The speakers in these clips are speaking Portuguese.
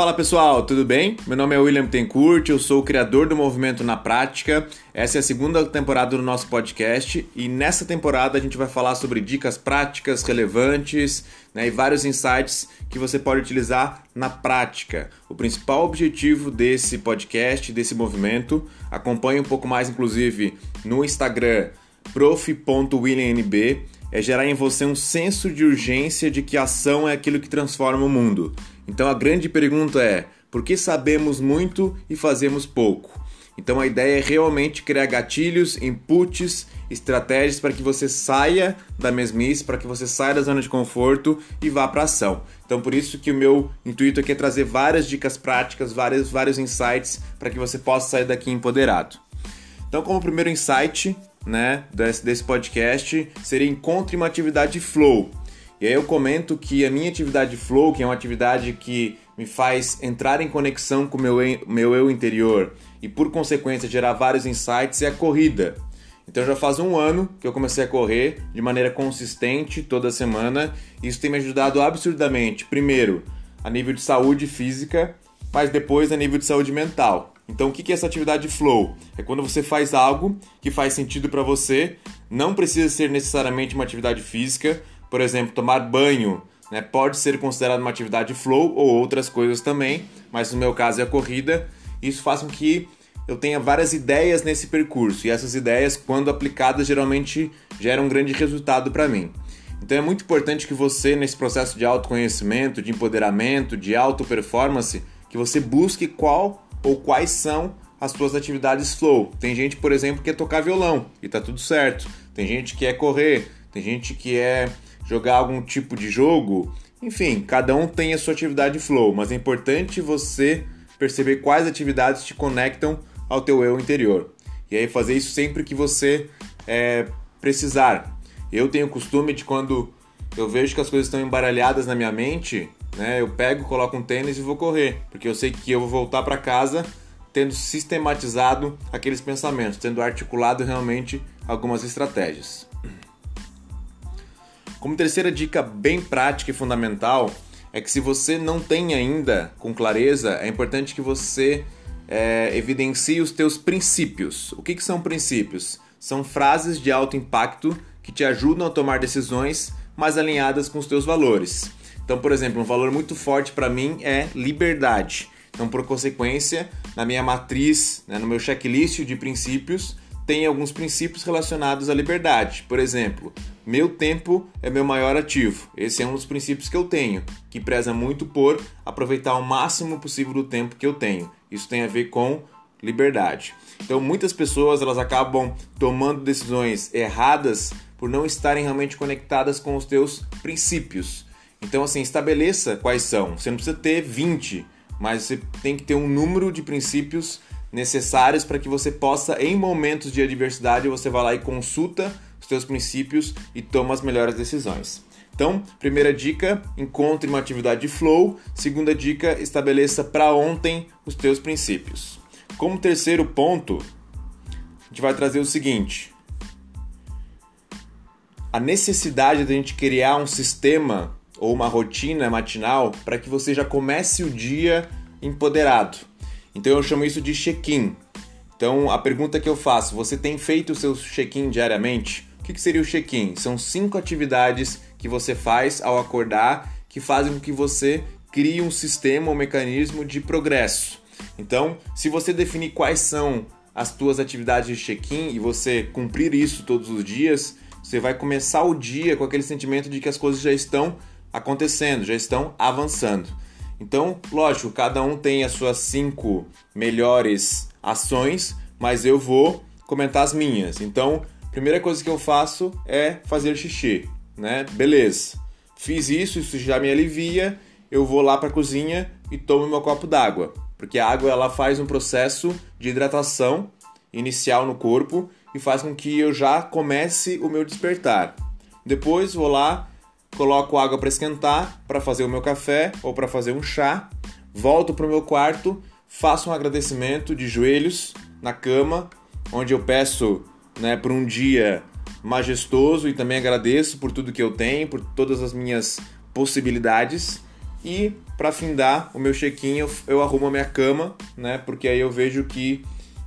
Fala pessoal, tudo bem? Meu nome é William Tencourt, eu sou o criador do Movimento na Prática. Essa é a segunda temporada do nosso podcast e nessa temporada a gente vai falar sobre dicas práticas, relevantes né, e vários insights que você pode utilizar na prática. O principal objetivo desse podcast, desse movimento, acompanhe um pouco mais inclusive no Instagram prof.williamnb é gerar em você um senso de urgência de que ação é aquilo que transforma o mundo. Então a grande pergunta é: por que sabemos muito e fazemos pouco? Então a ideia é realmente criar gatilhos, inputs, estratégias para que você saia da mesmice, para que você saia da zona de conforto e vá para ação. Então por isso que o meu intuito aqui é trazer várias dicas práticas, vários, vários insights para que você possa sair daqui empoderado. Então como primeiro insight, né, desse, desse podcast seria encontre uma atividade flow. E aí eu comento que a minha atividade flow, que é uma atividade que me faz entrar em conexão com o meu, meu eu interior e por consequência gerar vários insights, é a corrida. Então já faz um ano que eu comecei a correr de maneira consistente toda semana. E isso tem me ajudado absurdamente. Primeiro, a nível de saúde física, mas depois a nível de saúde mental. Então, o que é essa atividade flow? É quando você faz algo que faz sentido para você, não precisa ser necessariamente uma atividade física. Por exemplo, tomar banho né, pode ser considerado uma atividade flow ou outras coisas também, mas no meu caso é a corrida. Isso faz com que eu tenha várias ideias nesse percurso e essas ideias, quando aplicadas, geralmente geram um grande resultado para mim. Então é muito importante que você, nesse processo de autoconhecimento, de empoderamento, de auto performance, que você busque qual ou quais são as suas atividades flow. Tem gente, por exemplo, que quer tocar violão e tá tudo certo. Tem gente que quer correr, tem gente que quer jogar algum tipo de jogo. Enfim, cada um tem a sua atividade flow, mas é importante você perceber quais atividades te conectam ao teu eu interior. E aí fazer isso sempre que você é, precisar. Eu tenho o costume de quando eu vejo que as coisas estão embaralhadas na minha mente, né? Eu pego, coloco um tênis e vou correr, porque eu sei que eu vou voltar para casa tendo sistematizado aqueles pensamentos, tendo articulado realmente algumas estratégias. Como terceira dica bem prática e fundamental é que se você não tem ainda com clareza, é importante que você é, evidencie os teus princípios. O que, que são princípios? São frases de alto impacto que te ajudam a tomar decisões mais alinhadas com os teus valores. Então, por exemplo, um valor muito forte para mim é liberdade. Então, por consequência, na minha matriz, né, no meu checklist de princípios, tem alguns princípios relacionados à liberdade. Por exemplo, meu tempo é meu maior ativo. Esse é um dos princípios que eu tenho, que preza muito por aproveitar o máximo possível do tempo que eu tenho. Isso tem a ver com liberdade. Então, muitas pessoas elas acabam tomando decisões erradas por não estarem realmente conectadas com os teus princípios. Então, assim, estabeleça quais são. Você não precisa ter 20, mas você tem que ter um número de princípios necessários para que você possa, em momentos de adversidade, você vá lá e consulta os seus princípios e toma as melhores decisões. Então, primeira dica, encontre uma atividade de flow. Segunda dica, estabeleça para ontem os teus princípios. Como terceiro ponto, a gente vai trazer o seguinte: a necessidade de a gente criar um sistema ou uma rotina matinal para que você já comece o dia empoderado. Então eu chamo isso de check-in. Então a pergunta que eu faço: você tem feito o seu check-in diariamente? O que, seria o check-in? São cinco atividades que você faz ao acordar que fazem com que você crie um sistema ou um mecanismo de progresso. Então, se você definir quais são as tuas atividades de check-in e você cumprir isso todos os dias, você vai começar o dia com aquele sentimento de que as coisas já estão acontecendo, já estão avançando. Então, lógico, cada um tem as suas cinco melhores ações, mas eu vou comentar as minhas. Então, primeira coisa que eu faço é fazer xixi, né? Beleza. Fiz isso, isso já me alivia. Eu vou lá para a cozinha e tomo meu copo d'água, porque a água ela faz um processo de hidratação inicial no corpo e faz com que eu já comece o meu despertar. Depois vou lá, coloco água para esquentar para fazer o meu café ou para fazer um chá, volto para o meu quarto, faço um agradecimento de joelhos na cama, onde eu peço né, por um dia majestoso e também agradeço por tudo que eu tenho, por todas as minhas possibilidades. E para findar o meu check-in, eu, eu arrumo a minha cama, né? Porque aí eu vejo que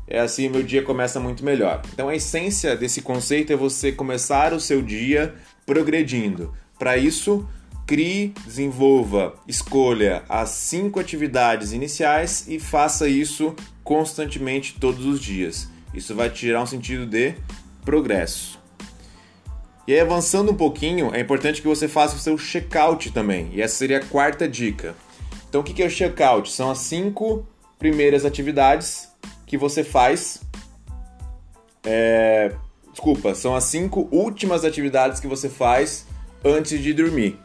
é assim meu dia começa muito melhor. Então a essência desse conceito é você começar o seu dia progredindo. Para isso, crie, desenvolva, escolha as cinco atividades iniciais e faça isso constantemente todos os dias. Isso vai tirar um sentido de progresso. E aí, avançando um pouquinho, é importante que você faça o seu check-out também. E essa seria a quarta dica. Então, o que é o check-out? São as cinco primeiras atividades que você faz. É... Desculpa, são as cinco últimas atividades que você faz antes de dormir.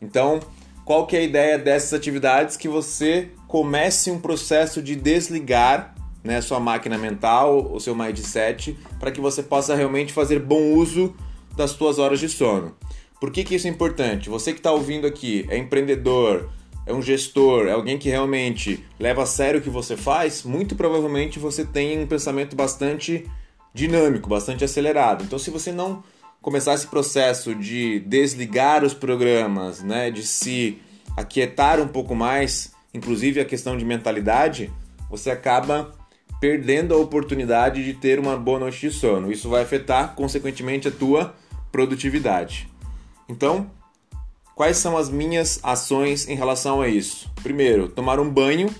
Então, qual que é a ideia dessas atividades? Que você comece um processo de desligar né, sua máquina mental, o seu mindset, para que você possa realmente fazer bom uso das suas horas de sono. Por que, que isso é importante? Você que está ouvindo aqui é empreendedor, é um gestor, é alguém que realmente leva a sério o que você faz, muito provavelmente você tem um pensamento bastante dinâmico, bastante acelerado. Então, se você não começar esse processo de desligar os programas, né, de se aquietar um pouco mais, inclusive a questão de mentalidade, você acaba perdendo a oportunidade de ter uma boa noite de sono. Isso vai afetar, consequentemente, a tua produtividade. Então, quais são as minhas ações em relação a isso? Primeiro, tomar um banho.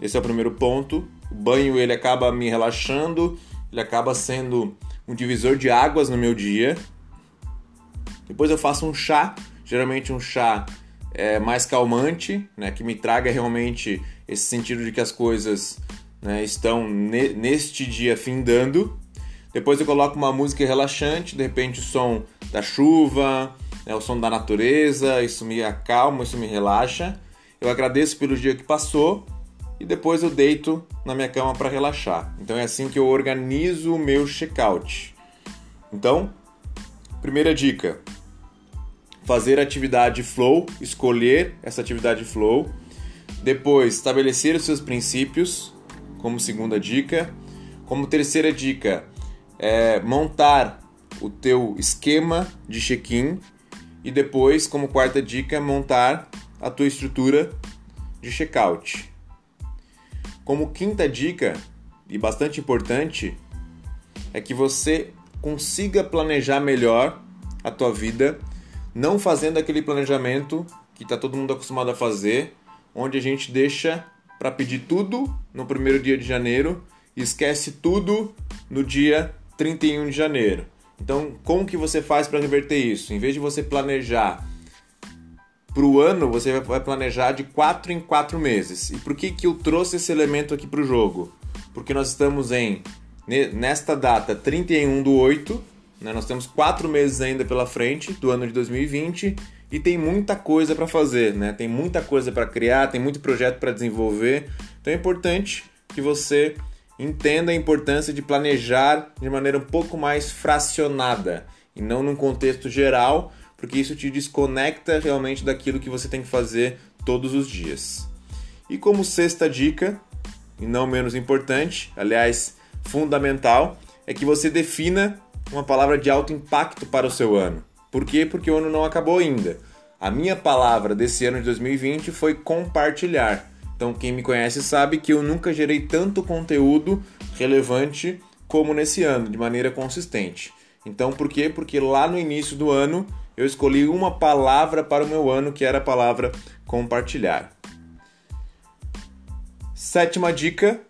Esse é o primeiro ponto. O banho ele acaba me relaxando, ele acaba sendo um divisor de águas no meu dia. Depois eu faço um chá, geralmente um chá é, mais calmante, né, que me traga realmente esse sentido de que as coisas né, estão ne neste dia findando. Depois eu coloco uma música relaxante, de repente o som da chuva, né, o som da natureza, isso me acalma, isso me relaxa. Eu agradeço pelo dia que passou e depois eu deito na minha cama para relaxar. Então é assim que eu organizo o meu check-out. Então, primeira dica: fazer atividade flow, escolher essa atividade flow. Depois, estabelecer os seus princípios, como segunda dica. Como terceira dica, é montar o teu esquema de check-in e depois, como quarta dica, montar a tua estrutura de check-out. Como quinta dica, e bastante importante, é que você consiga planejar melhor a tua vida, não fazendo aquele planejamento que está todo mundo acostumado a fazer, onde a gente deixa para pedir tudo no primeiro dia de janeiro e esquece tudo no dia 31 de janeiro. Então, como que você faz para reverter isso? Em vez de você planejar para o ano você vai planejar de 4 em 4 meses. E por que, que eu trouxe esse elemento aqui para o jogo? Porque nós estamos em nesta data 31 do 8, né, nós temos 4 meses ainda pela frente do ano de 2020 e tem muita coisa para fazer, né? tem muita coisa para criar, tem muito projeto para desenvolver. Então é importante que você entenda a importância de planejar de maneira um pouco mais fracionada e não num contexto geral porque isso te desconecta realmente daquilo que você tem que fazer todos os dias. E como sexta dica, e não menos importante, aliás, fundamental, é que você defina uma palavra de alto impacto para o seu ano. Por quê? Porque o ano não acabou ainda. A minha palavra desse ano de 2020 foi compartilhar. Então, quem me conhece sabe que eu nunca gerei tanto conteúdo relevante como nesse ano, de maneira consistente. Então, por quê? Porque lá no início do ano eu escolhi uma palavra para o meu ano, que era a palavra compartilhar. Sétima dica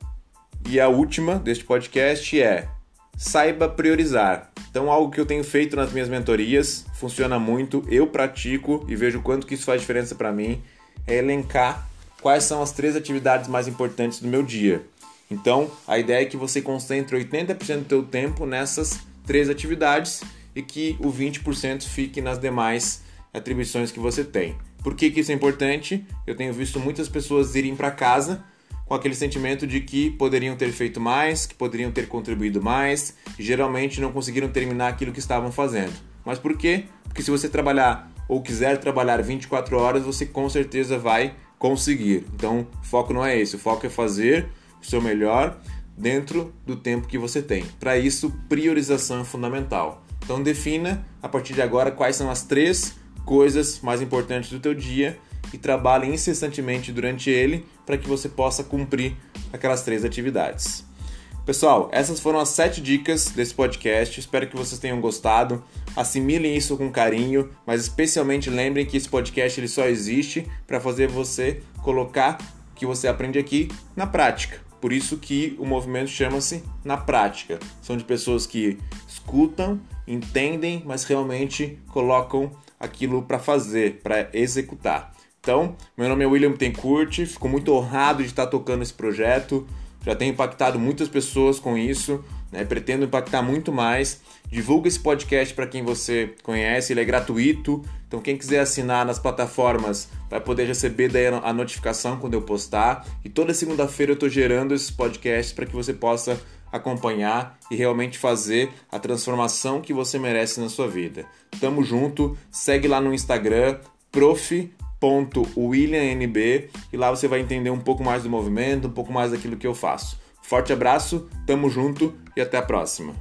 e a última deste podcast é saiba priorizar. Então, algo que eu tenho feito nas minhas mentorias, funciona muito, eu pratico e vejo quanto que isso faz diferença para mim, é elencar quais são as três atividades mais importantes do meu dia. Então, a ideia é que você concentre 80% do teu tempo nessas três atividades e que o 20% fique nas demais atribuições que você tem. Por que, que isso é importante? Eu tenho visto muitas pessoas irem para casa com aquele sentimento de que poderiam ter feito mais, que poderiam ter contribuído mais, e geralmente não conseguiram terminar aquilo que estavam fazendo. Mas por quê? Porque se você trabalhar ou quiser trabalhar 24 horas, você com certeza vai conseguir. Então, o foco não é esse, o foco é fazer o seu melhor dentro do tempo que você tem. Para isso, priorização é fundamental. Então defina a partir de agora quais são as três coisas mais importantes do teu dia e trabalhe incessantemente durante ele para que você possa cumprir aquelas três atividades. Pessoal, essas foram as sete dicas desse podcast. Espero que vocês tenham gostado. Assimilem isso com carinho, mas especialmente lembrem que esse podcast ele só existe para fazer você colocar o que você aprende aqui na prática. Por isso que o movimento chama-se na prática. São de pessoas que escutam, entendem, mas realmente colocam aquilo para fazer, para executar. Então, meu nome é William Tencourt, fico muito honrado de estar tocando esse projeto já tenho impactado muitas pessoas com isso, né? pretendo impactar muito mais. Divulga esse podcast para quem você conhece, ele é gratuito, então quem quiser assinar nas plataformas vai poder receber daí a notificação quando eu postar. E toda segunda-feira eu estou gerando esses podcasts para que você possa acompanhar e realmente fazer a transformação que você merece na sua vida. Tamo junto, segue lá no Instagram, prof williamnb e lá você vai entender um pouco mais do movimento, um pouco mais daquilo que eu faço. Forte abraço, tamo junto e até a próxima.